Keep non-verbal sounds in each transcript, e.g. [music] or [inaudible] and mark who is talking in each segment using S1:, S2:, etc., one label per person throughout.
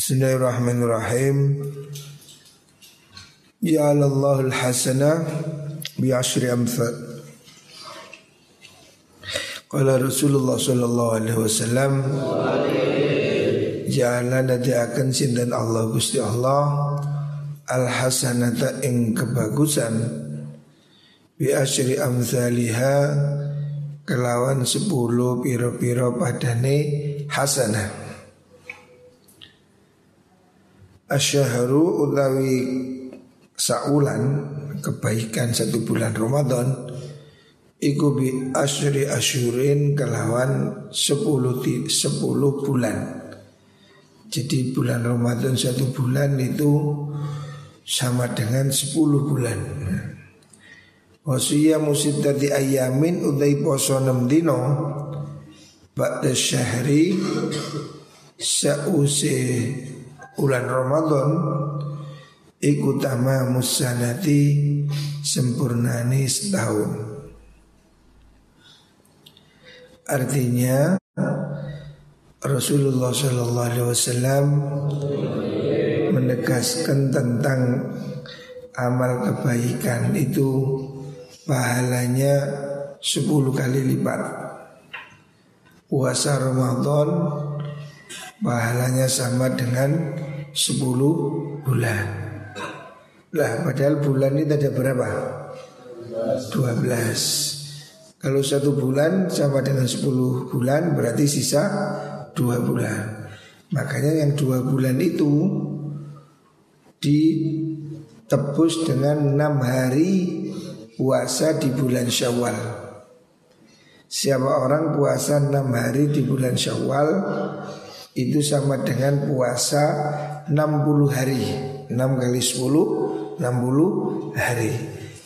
S1: Bismillahirrahmanirrahim. Ya Allah al-hasanah bi ashri amthal. Qala Rasulullah sallallahu alaihi wasallam Jalan akan sindan Allah Gusti Allah Al hasanata ing kebagusan Bi asyri amthaliha Kelawan sepuluh piro-piro padane hasanah Asyahru utawi saulan kebaikan satu bulan Ramadan Iku bi asyri asyurin kelawan sepuluh, ti, sepuluh bulan. Jadi bulan Ramadan satu bulan itu sama dengan sepuluh bulan. Wasiyya musiddati ayamin udai poso enam dino Ba'da syahri Sa'use bulan Ramadan iku tama musanati sempurnani setahun. Artinya Rasulullah Shallallahu Alaihi Wasallam menegaskan tentang amal kebaikan itu pahalanya 10 kali lipat. Puasa Ramadan pahalanya sama dengan 10 bulan. Lah padahal bulan ini ada berapa? 12. Kalau satu bulan sama dengan 10 bulan berarti sisa 2 bulan. Makanya yang dua bulan itu ditebus dengan enam hari puasa di bulan Syawal. Siapa orang puasa enam hari di bulan Syawal itu sama dengan puasa 60 hari. 6 kali 10 60 hari.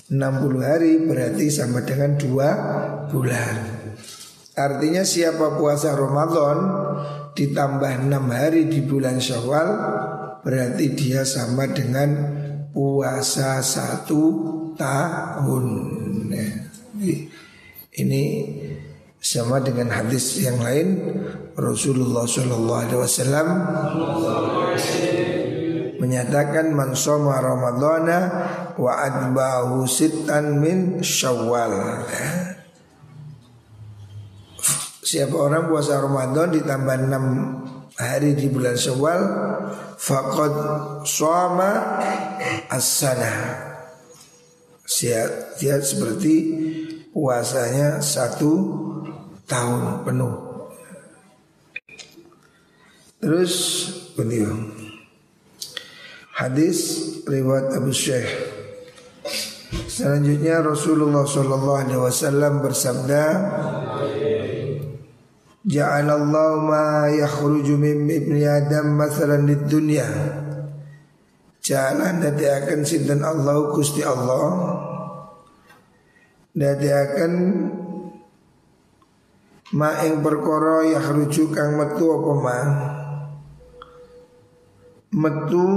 S1: 60 hari berarti sama dengan 2 bulan. Artinya siapa puasa Ramadan ditambah 6 hari di bulan Syawal berarti dia sama dengan puasa satu tahun. Ini sama dengan hadis yang lain Rasulullah Shallallahu Alaihi Wasallam menyatakan man soma Ramadana wa adbahu sitan min Syawal. Siapa orang puasa Ramadan ditambah enam hari di bulan Syawal faqad shoma as-sana. Dia seperti puasanya satu tahun penuh. Terus beliau hadis riwayat Abu Syekh. Selanjutnya Rasulullah Shallallahu Alaihi Wasallam bersabda, Ja'alallahu ma yakhruju min ibni Adam masalan di dunia. Jalan dadi akan sinten Allah Gusti Allah. Dadi akan ma ing perkara yakhruju kang metu apa ma? Metu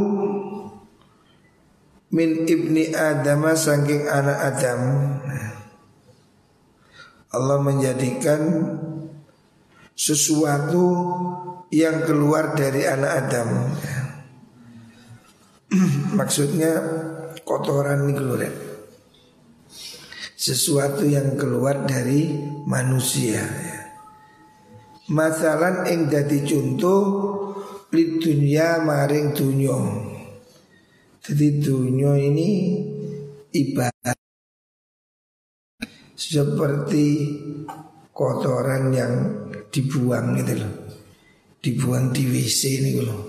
S1: min ibni Adam saking anak Adam. Allah menjadikan sesuatu yang keluar dari anak Adam. [clears throat] Maksudnya kotoran ini keluar sesuatu yang keluar dari manusia. Masalan ing dadi contoh li dunia maring dunyo. Jadi dunyo ini ibarat seperti kotoran yang dibuang gitu loh. Dibuang di WC ini loh.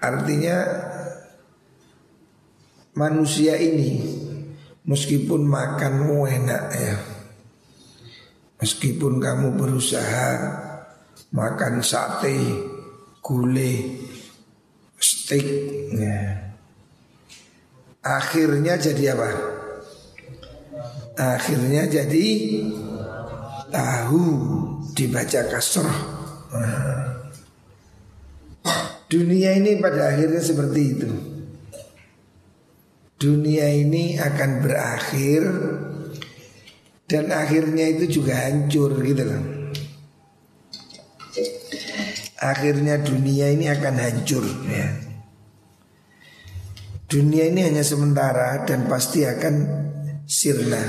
S1: Artinya manusia ini meskipun makanmu enak ya Meskipun kamu berusaha makan sate, gulai, steak, ya. akhirnya jadi apa? Akhirnya jadi tahu dibaca kasroh. Dunia ini pada akhirnya seperti itu. Dunia ini akan berakhir dan akhirnya itu juga hancur gitu loh. Akhirnya dunia ini akan hancur ya. Dunia ini hanya sementara dan pasti akan sirna.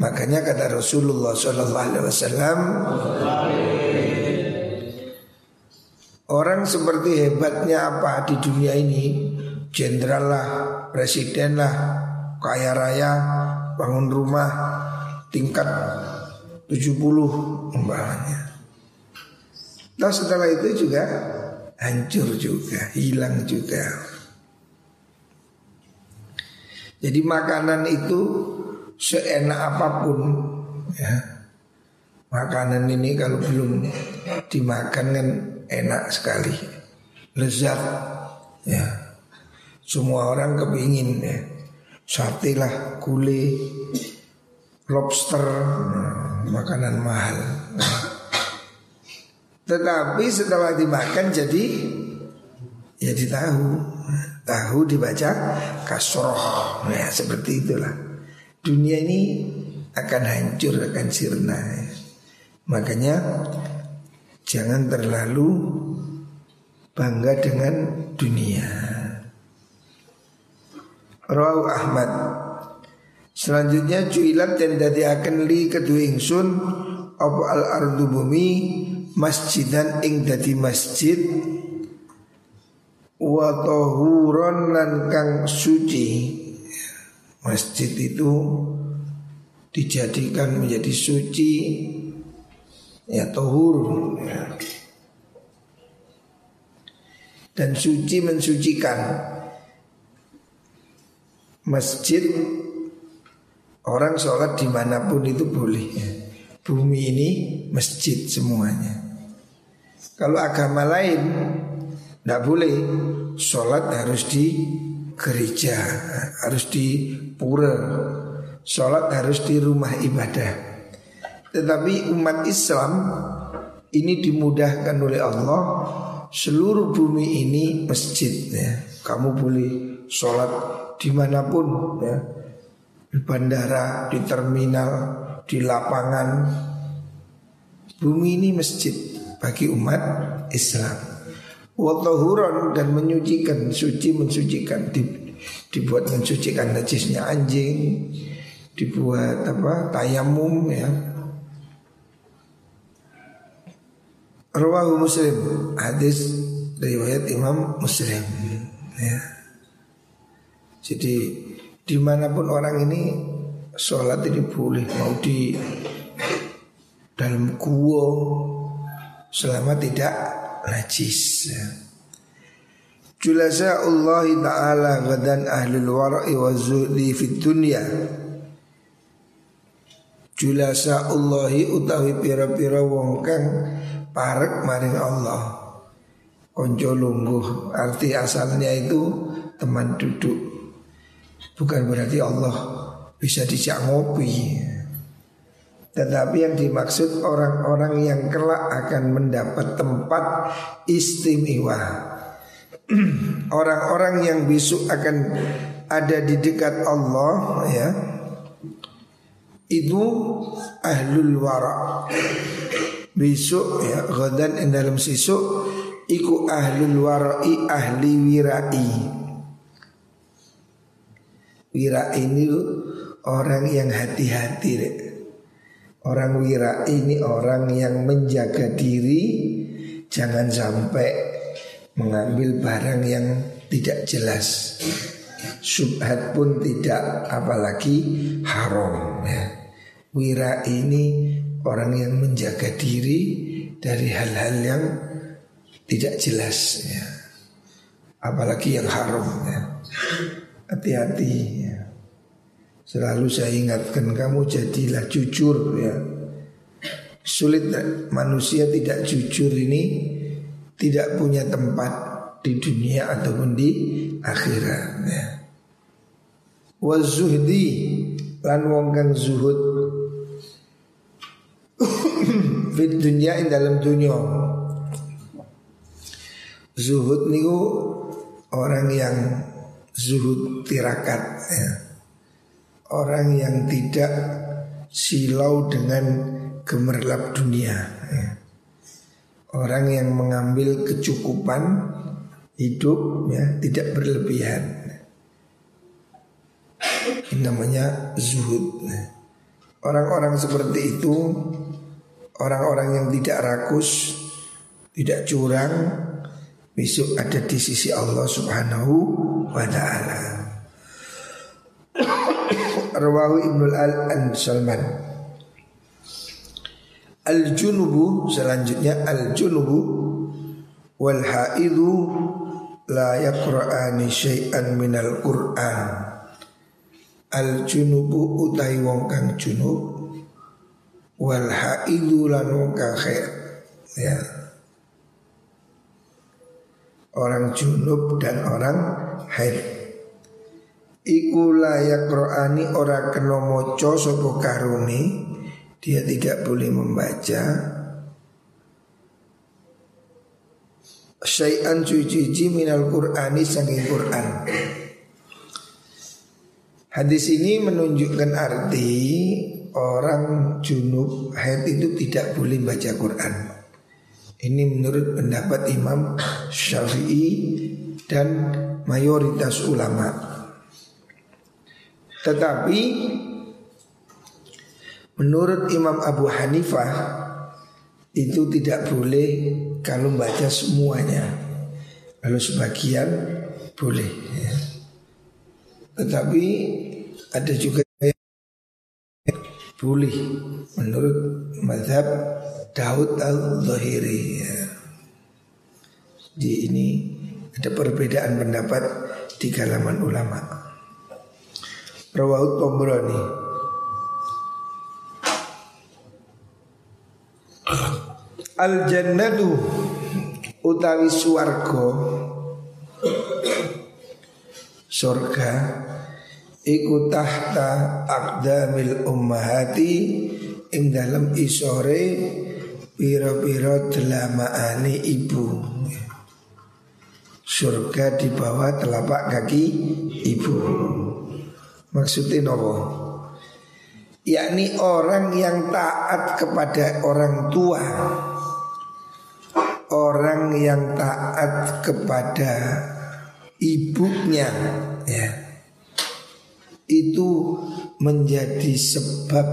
S1: Makanya kata Rasulullah Wasallam, orang seperti hebatnya apa di dunia ini, jenderal lah, presiden lah, kaya raya, bangun rumah tingkat 70 umpamanya. Nah setelah itu juga hancur juga, hilang juga. Jadi makanan itu seenak apa pun ya. Makanan ini kalau belum dimakan kan enak sekali. Lezat ya. Semua orang kepingin ya. Sate lah, gulai, lobster, nah, makanan mahal. Nah. Tetapi setelah dimakan jadi ya ditahu. Tahu dibaca kasroh. Ya seperti itulah. Dunia ini akan hancur akan sirna ya. makanya jangan terlalu bangga dengan dunia. Rawu Ahmad. Selanjutnya cuilat dan dadi akan li kedua ingsun apa al ardu bumi masjidan ing dadi masjid wa tahuron lan kang suci masjid itu dijadikan menjadi suci ya tohur ya. dan suci mensucikan masjid orang sholat di mana pun itu boleh ya. Bumi ini masjid semuanya. Kalau agama lain Tidak boleh. Sholat harus di gereja Harus di pura. Sholat harus di rumah ibadah. Tetapi umat Islam Ini dimudahkan oleh Allah. Seluruh bumi ini masjid ya. Kamu boleh sholat di mana pun ya. Di bandara, di terminal, di lapangan bumi ini masjid bagi umat Islam. Watahuron dan menyucikan suci mensucikan dibuat mensucikan najisnya anjing dibuat apa tayamum ya Rawahu Muslim hadis riwayat Imam Muslim ya. Jadi di mana pun orang ini sholat ini boleh mau di dalam gua. Selama tidak najis. Julasa Allah Ta'ala gadan ahlul wara'i wa zuhdi fit dunya. Julasa Allahi utawi pira-pira wong kang parek maring Allah. Konco lungguh. Arti asalnya itu teman duduk. Bukan berarti Allah bisa dijak ngopi. Tetapi yang dimaksud orang-orang yang kelak akan mendapat tempat istimewa. [clears throat] Orang-orang yang besok akan ada di dekat Allah ya. Itu ahlul wara. Besok ya ghadan dalam sisuk iku ahlul warai ahli wirai. Wirai ini orang yang hati-hati. Orang wira ini orang yang menjaga diri Jangan sampai mengambil barang yang tidak jelas Subhat pun tidak apalagi haram ya. Wira ini orang yang menjaga diri dari hal-hal yang tidak jelas ya. Apalagi yang haram ya. Hati-hati ya. Selalu saya ingatkan kamu jadilah jujur ya. Sulit manusia tidak jujur ini tidak punya tempat di dunia ataupun di akhirat ya. Wazuhdi lan wong kang zuhud [coughs] fit dunia in dalam dunia. Zuhud niku orang yang zuhud tirakat ya orang yang tidak silau dengan gemerlap dunia. Ya. Orang yang mengambil kecukupan hidup ya tidak berlebihan. Ini namanya zuhud. Orang-orang seperti itu orang-orang yang tidak rakus, tidak curang, besok ada di sisi Allah Subhanahu wa taala. Rawahu Ibnu Al-An Salman. Al-junubu selanjutnya al-junubu wal haidu la yaqra'ani syai'an minal Qur'an. Al-junubu utai wong kang junub wal haidu lan wong kang khair. Ya. Orang junub dan orang haid Iku layak ro'ani ora kena moco sopo karuni Dia tidak boleh membaca Syai'an cuci minal Qur'ani sanging Qur'an Hadis ini menunjukkan arti orang junub haid itu tidak boleh baca Quran. Ini menurut pendapat Imam Syafi'i dan mayoritas ulama. Tetapi menurut Imam Abu Hanifah itu tidak boleh kalau baca semuanya. Kalau sebagian boleh. Ya. Tetapi ada juga yang boleh menurut madhab Daud al-Zahiri ya. Di ini ada perbedaan pendapat di kalangan ulama. Rawahu Tabrani Al jannatu utawi swarga. Surga iku tahta aqdamil ummahati ing dalam isore pira-pira delamaane ibu. Surga di bawah telapak kaki ibu Maksudnya nopo? Yakni orang yang taat kepada orang tua Orang yang taat kepada ibunya ya Itu menjadi sebab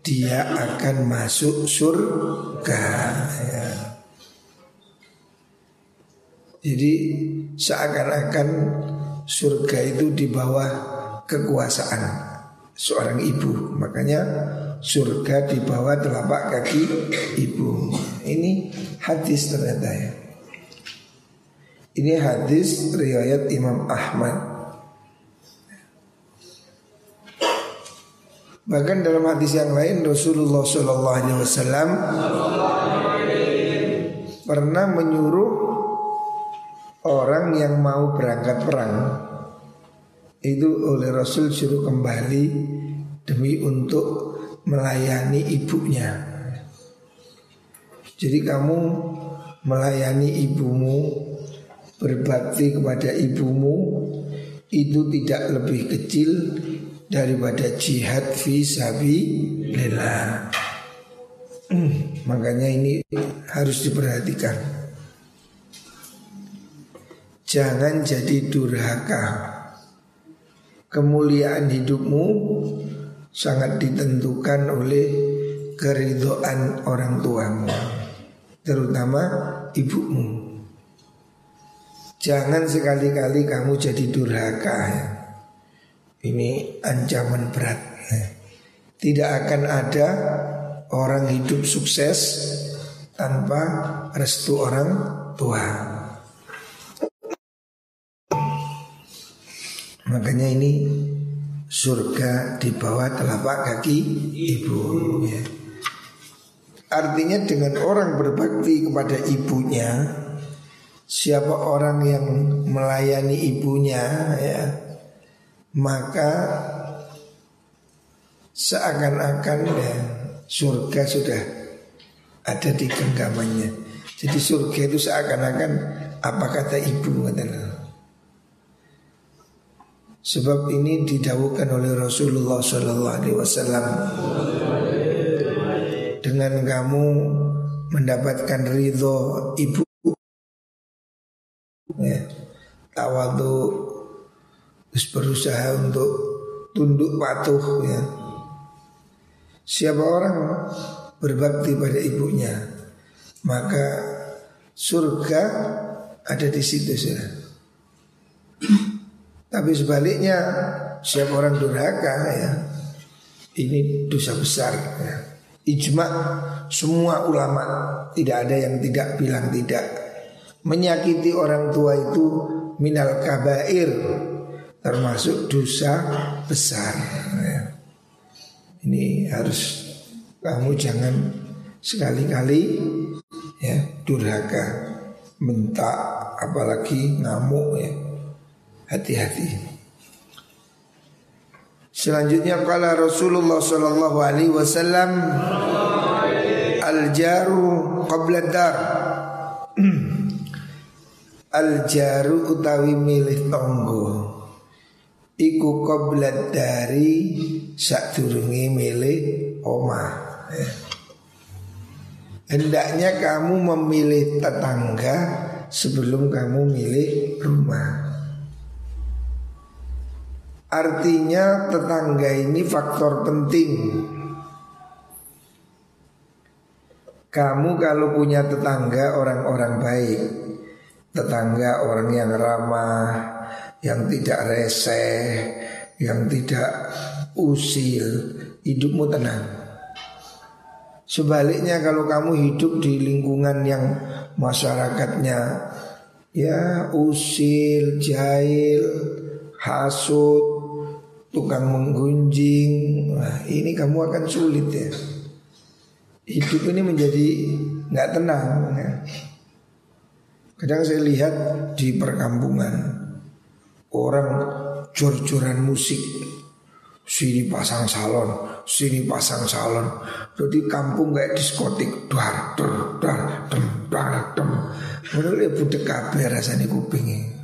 S1: dia akan masuk surga ya. Jadi seakan-akan surga itu di bawah kekuasaan seorang ibu. Makanya surga di bawah telapak kaki ibu. Ini hadis ternyata ya. Ini hadis riwayat Imam Ahmad. Bahkan dalam hadis yang lain Rasulullah Shallallahu Alaihi Wasallam pernah menyuruh orang yang mau berangkat perang itu oleh Rasul suruh kembali demi untuk melayani ibunya. Jadi kamu melayani ibumu, berbakti kepada ibumu itu tidak lebih kecil daripada jihad fi. Hmm, makanya ini harus diperhatikan. Jangan jadi durhaka kemuliaan hidupmu sangat ditentukan oleh keridoan orang tuamu, terutama ibumu. Jangan sekali-kali kamu jadi durhaka. Ini ancaman berat. Tidak akan ada orang hidup sukses tanpa restu orang tua. Makanya ini surga di bawah telapak kaki ibu ya. Artinya dengan orang berbakti kepada ibunya Siapa orang yang melayani ibunya ya Maka Seakan-akan ya Surga sudah ada di genggamannya Jadi surga itu seakan-akan Apa kata ibu katanya Sebab ini didawukan oleh Rasulullah Wasallam. Dengan kamu mendapatkan ridho ibu. Ya, tawadu terus berusaha untuk tunduk patuh ya. Siapa orang berbakti pada ibunya maka surga ada di situ sudah tapi sebaliknya siapa orang durhaka ya ini dosa besar ya. Ijma semua ulama tidak ada yang tidak bilang tidak. Menyakiti orang tua itu minal kabair termasuk dosa besar. Ya. Ini harus kamu jangan sekali-kali ya durhaka, mentak apalagi ngamuk ya. Hati-hati. Selanjutnya kala Rasulullah sallallahu alaihi wasallam al jaru qabla dar. al jaru utawi milih tonggo. Iku qabla dari sadurunge milih omah. Ya. Hendaknya kamu memilih tetangga sebelum kamu milih rumah. Artinya tetangga ini faktor penting. Kamu kalau punya tetangga orang-orang baik. Tetangga orang yang ramah Yang tidak reseh Yang tidak usil. Hidupmu tenang. Sebaliknya kalau kamu hidup di lingkungan yang masyarakatnya Ya usil, jahil, hasut tukang menggunjing, nah, ini kamu akan sulit ya. Hidup ini menjadi nggak tenang. Ya. Kadang saya lihat di perkampungan orang jor-joran musik, sini pasang salon, sini pasang salon. Jadi kampung kayak diskotik, dar dar dar dar dar dar. Menurut budek kabeh rasanya kupingnya.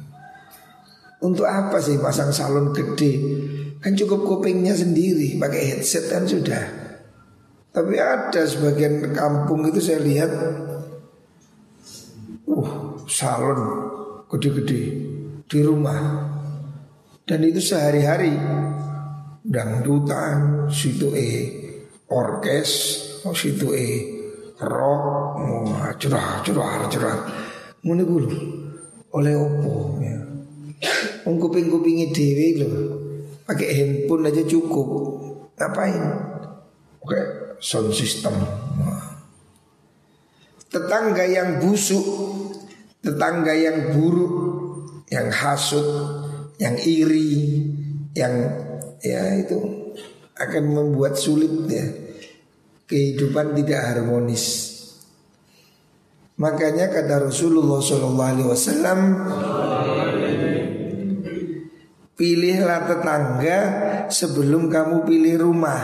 S1: Untuk apa sih pasang salon gede Kan cukup kupingnya sendiri pakai headset kan sudah. Tapi ada sebagian kampung itu saya lihat uh salon gede-gede di rumah. Dan itu sehari-hari dangdutan, situ e orkes, situ e rock, oh, curah curah curah. Ngono oleh opo ya. Wong kuping-kupingi dhewe lho. Pakai handphone aja cukup. Ngapain? Oke, sound system. Tetangga yang busuk, tetangga yang buruk, yang hasut, yang iri, yang ya itu akan membuat sulit ya kehidupan tidak harmonis. Makanya kata Rasulullah Wasallam, Pilihlah tetangga sebelum kamu pilih rumah.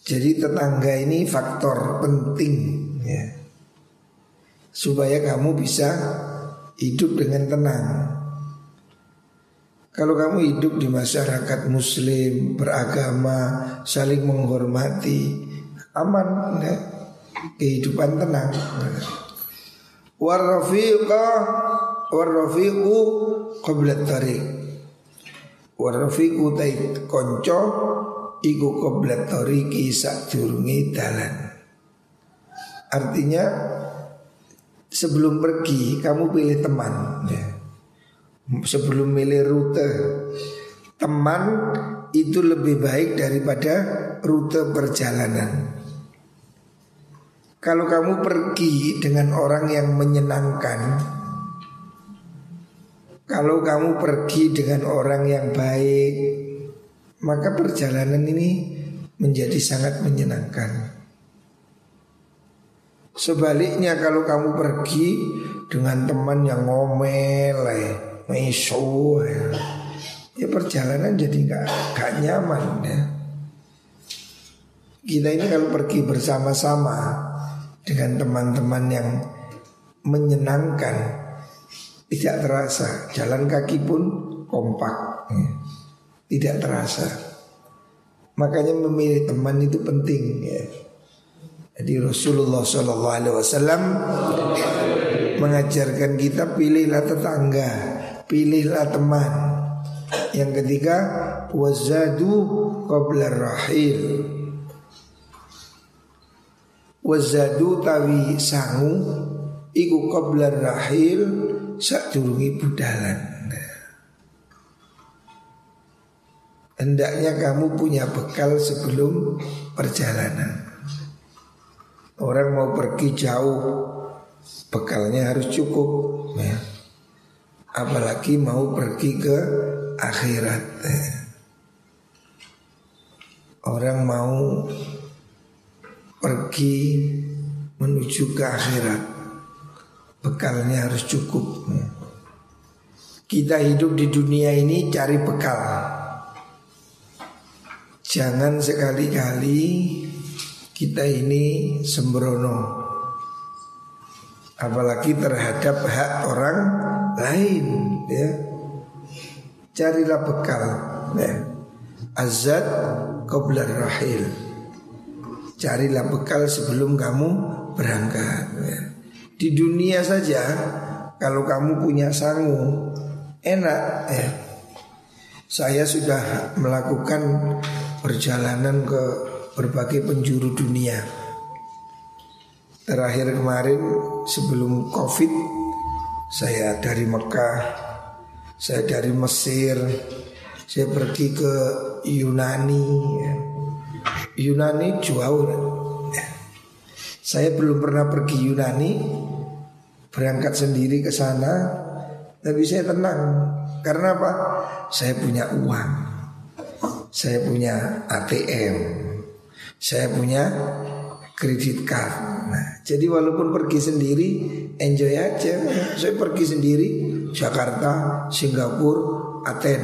S1: Jadi tetangga ini faktor penting ya. Supaya kamu bisa hidup dengan tenang. Kalau kamu hidup di masyarakat muslim, beragama, saling menghormati, aman ya. Kehidupan tenang. Warrafiqah warrafiqu qabla tariq warrafiqu tait konco iku qabla tariqi sadurunge dalan. Artinya sebelum pergi kamu pilih teman ya. sebelum milih rute. Teman itu lebih baik daripada rute perjalanan. Kalau kamu pergi dengan orang yang menyenangkan kalau kamu pergi dengan orang yang baik, maka perjalanan ini menjadi sangat menyenangkan. Sebaliknya kalau kamu pergi dengan teman yang ngomel, meso, ya, ya perjalanan jadi nggak gak nyaman ya. Kita ini kalau pergi bersama-sama dengan teman-teman yang menyenangkan, tidak terasa Jalan kaki pun kompak ya. Tidak terasa Makanya memilih teman itu penting ya. Jadi Rasulullah Shallallahu Alaihi Wasallam mengajarkan kita pilihlah tetangga, pilihlah teman. Yang ketiga wazadu qabla rahil. Wazadu tawi sangu iku qabla rahil sadurungi budalan. Hendaknya kamu punya bekal sebelum perjalanan Orang mau pergi jauh Bekalnya harus cukup ya. Apalagi mau pergi ke akhirat ya. Orang mau pergi menuju ke akhirat Bekalnya harus cukup. Kita hidup di dunia ini cari bekal Jangan sekali-kali kita ini sembrono Apalagi terhadap hak orang lain ya. Carilah bekal ya. Azad qoblar rahil Carilah bekal sebelum kamu berangkat ya. Di dunia saja Kalau kamu punya sangu Enak ya Saya sudah melakukan perjalanan ke berbagai penjuru dunia. Terakhir kemarin sebelum Covid saya dari Mekah, saya dari Mesir, saya pergi ke Yunani. Yunani jauh. Saya belum pernah pergi Yunani, berangkat sendiri ke sana, tapi saya tenang. Karena apa? Saya punya uang saya punya ATM, saya punya kredit card. Nah, jadi walaupun pergi sendiri, enjoy aja. Saya pergi sendiri, Jakarta, Singapura, Aten,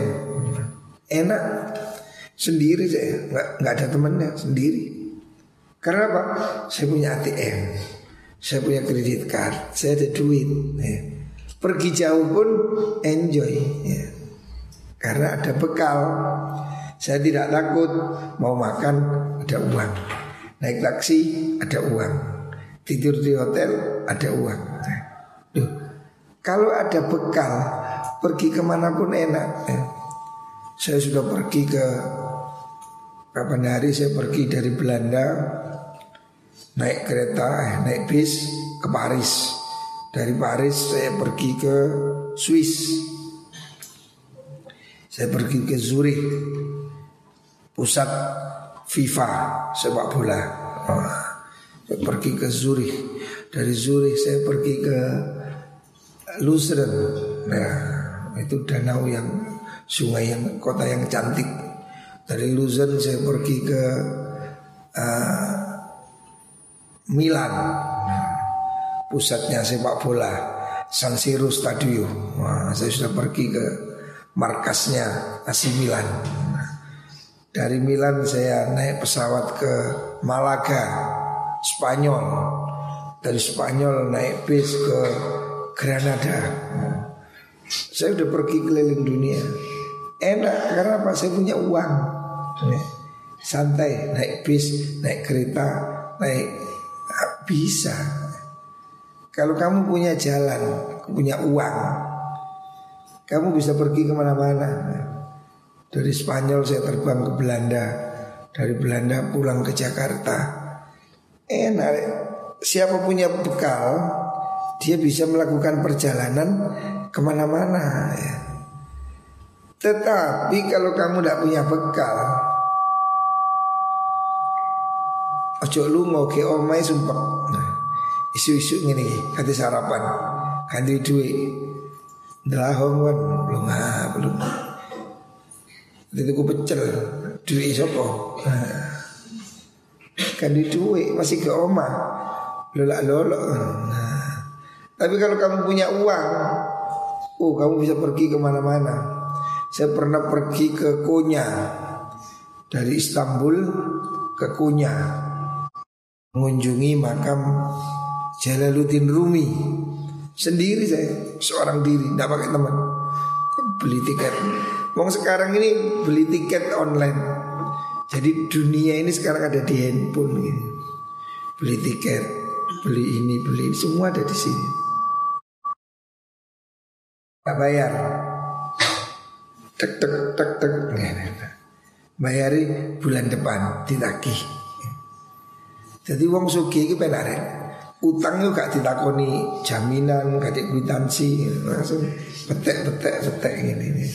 S1: enak. Sendiri saya, nggak nggak ada temennya, sendiri. Karena apa? Saya punya ATM, saya punya kredit card, saya ada duit. Ya. Pergi jauh pun enjoy, ya. karena ada bekal. Saya tidak takut mau makan ada uang, naik taksi ada uang, tidur di hotel ada uang. Duh, kalau ada bekal pergi ke mana pun enak. Eh. Saya sudah pergi ke kapan hari saya pergi dari Belanda naik kereta, naik bis ke Paris. Dari Paris saya pergi ke Swiss. Saya pergi ke Zurich pusat FIFA sepak bola. Oh, saya pergi ke Zurich. Dari Zurich saya pergi ke Luzern. Nah, itu danau yang sungai yang kota yang cantik. Dari Luzern saya pergi ke uh, Milan. Nah, pusatnya sepak bola San Siro Stadium. Nah, saya sudah pergi ke markasnya AC Milan. Dari Milan saya naik pesawat ke Malaga, Spanyol. Dari Spanyol naik bis ke Granada. Saya udah pergi keliling dunia. Enak karena apa? Saya punya uang. Santai naik bis, naik kereta, naik bisa. Kalau kamu punya jalan, punya uang, kamu bisa pergi ke mana-mana. Dari Spanyol saya terbang ke Belanda Dari Belanda pulang ke Jakarta Enak Siapa punya bekal Dia bisa melakukan perjalanan Ke mana-mana ya. Tetapi kalau kamu tidak punya bekal Ojo lu mau ke omai sumpah nah, Isu-isu ini Kati sarapan Kanti duit. Delahong kan Belum ah, belum itu gue pecel Duit sopo di duit Masih ke oma Lolak lolok. Nah. Tapi kalau kamu punya uang Oh kamu bisa pergi ke mana-mana. Saya pernah pergi ke Konya. Dari Istanbul ke Konya Mengunjungi makam Jalaluddin Rumi Sendiri saya Seorang diri Tidak pakai teman Beli tiket Wong sekarang ini beli tiket online. Jadi dunia ini sekarang ada di handphone gitu. beli tiket, beli ini, beli ini, semua ada di sini. Gak bayar. Tek tek tek tek. Bayari bulan depan ditagih. Jadi wong sugi iki penaren utang itu gak ditakoni jaminan, gak kwitansi, langsung petek petek petek ini. ini.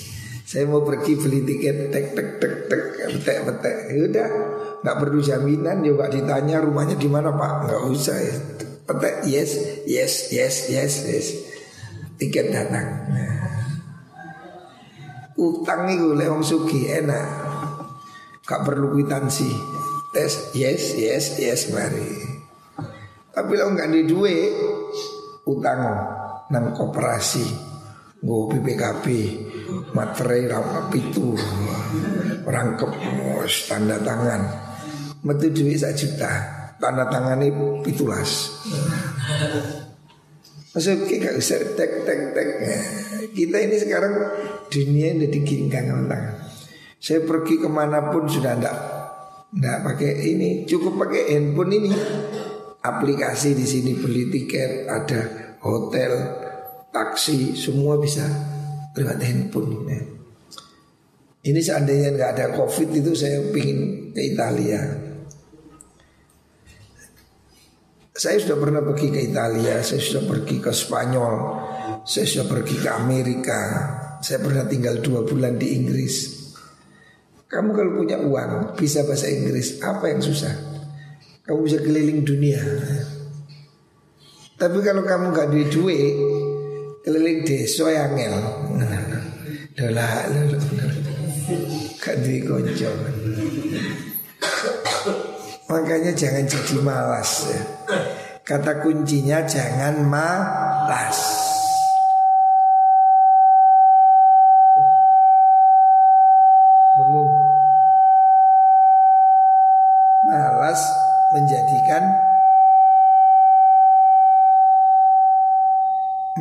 S1: Saya mau pergi beli tiket tek tek tek tek petek petek, ya udah nggak perlu jaminan juga ditanya rumahnya di mana pak, nggak usah ya. Petek yes yes yes yes yes tiket datang. Nah. Utang itu lewong sugi enak, gak perlu kwitansi. Tes yes yes yes mari. Tapi lo nggak di duit utang nang koperasi gue BPKB materai rawa pitu. Rangkep tanda tangan. Metu duit sak juta tanda tangan ini pitulas kita gak bisa tek tek tek. Kita ini sekarang dunia udah diginggang tangan Saya pergi ke mana pun sudah ndak ndak pakai ini Cukup pakai handphone ini aplikasi di sini beli tiket, ada hotel, taksi, semua bisa lewat handphone. Ya. Ini seandainya nggak ada covid itu saya pingin ke Italia. Saya sudah pernah pergi ke Italia, saya sudah pergi ke Spanyol, saya sudah pergi ke Amerika, saya pernah tinggal dua bulan di Inggris. Kamu kalau punya uang bisa bahasa Inggris, apa yang susah? kamu bisa keliling dunia. Tapi kalau kamu gak duit duit, keliling desa yang ngel. Dolah, gak duit konco. Makanya jangan jadi malas. Kata kuncinya jangan malas.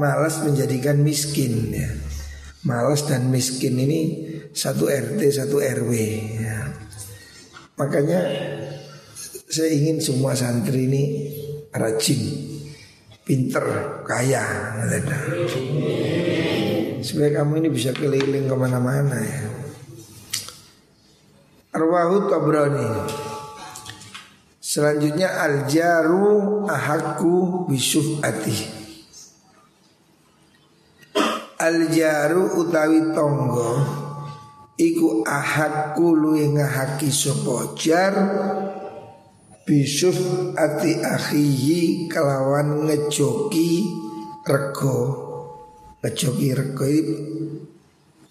S1: Malas menjadikan miskin ya. Malas dan miskin ini satu RT satu RW ya. Makanya saya ingin semua santri ini rajin, pinter, kaya Supaya kamu ini bisa keliling ke mana-mana ya Arwahu Tabrani Selanjutnya Al-Jaru Ahaku Bisuf Atih Al jaru utawi tonggo iku ahakku luwe ngahaki sapa jar bisuf ati akhihi kelawan ngejoki rego ngejoki rego ini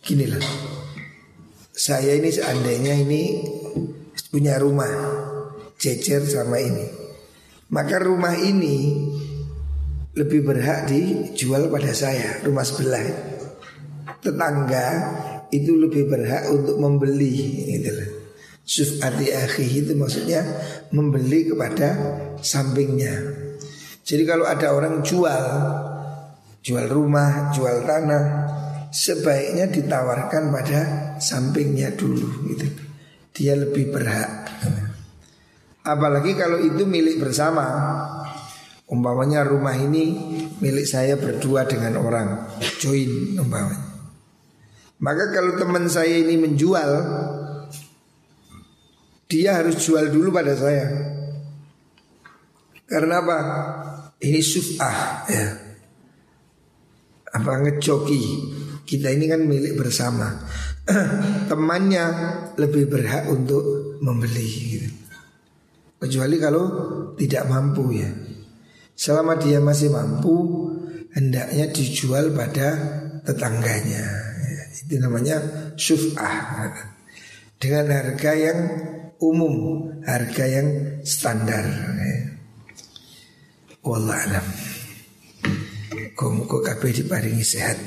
S1: gini lah. Saya ini seandainya ini punya rumah jejer sama ini. Maka rumah ini lebih berhak dijual pada saya rumah sebelah. Tetangga itu lebih berhak untuk membeli gitu loh. Sufati akhi itu maksudnya membeli kepada sampingnya. Jadi kalau ada orang jual jual rumah jual tanah sebaiknya ditawarkan pada sampingnya dulu gitu. Dia lebih berhak. Apalagi kalau itu milik bersama Umpamanya rumah ini milik saya berdua dengan orang. Join umpamanya. Maka kalau teman saya ini menjual Dia harus jual dulu pada saya. Karena apa? Ini suf'ah ya. Apa ngejoki. Kita ini kan milik bersama. [clears throat] Temannya lebih berhak untuk membeli gitu. Kecuali kalau tidak mampu ya Selama dia masih mampu Hendaknya dijual pada tetangganya. Ya, Itu namanya syuf'ah. Dengan harga yang umum Harga yang standar. Ya. Wallahualam Kau kabeh diparingi sehat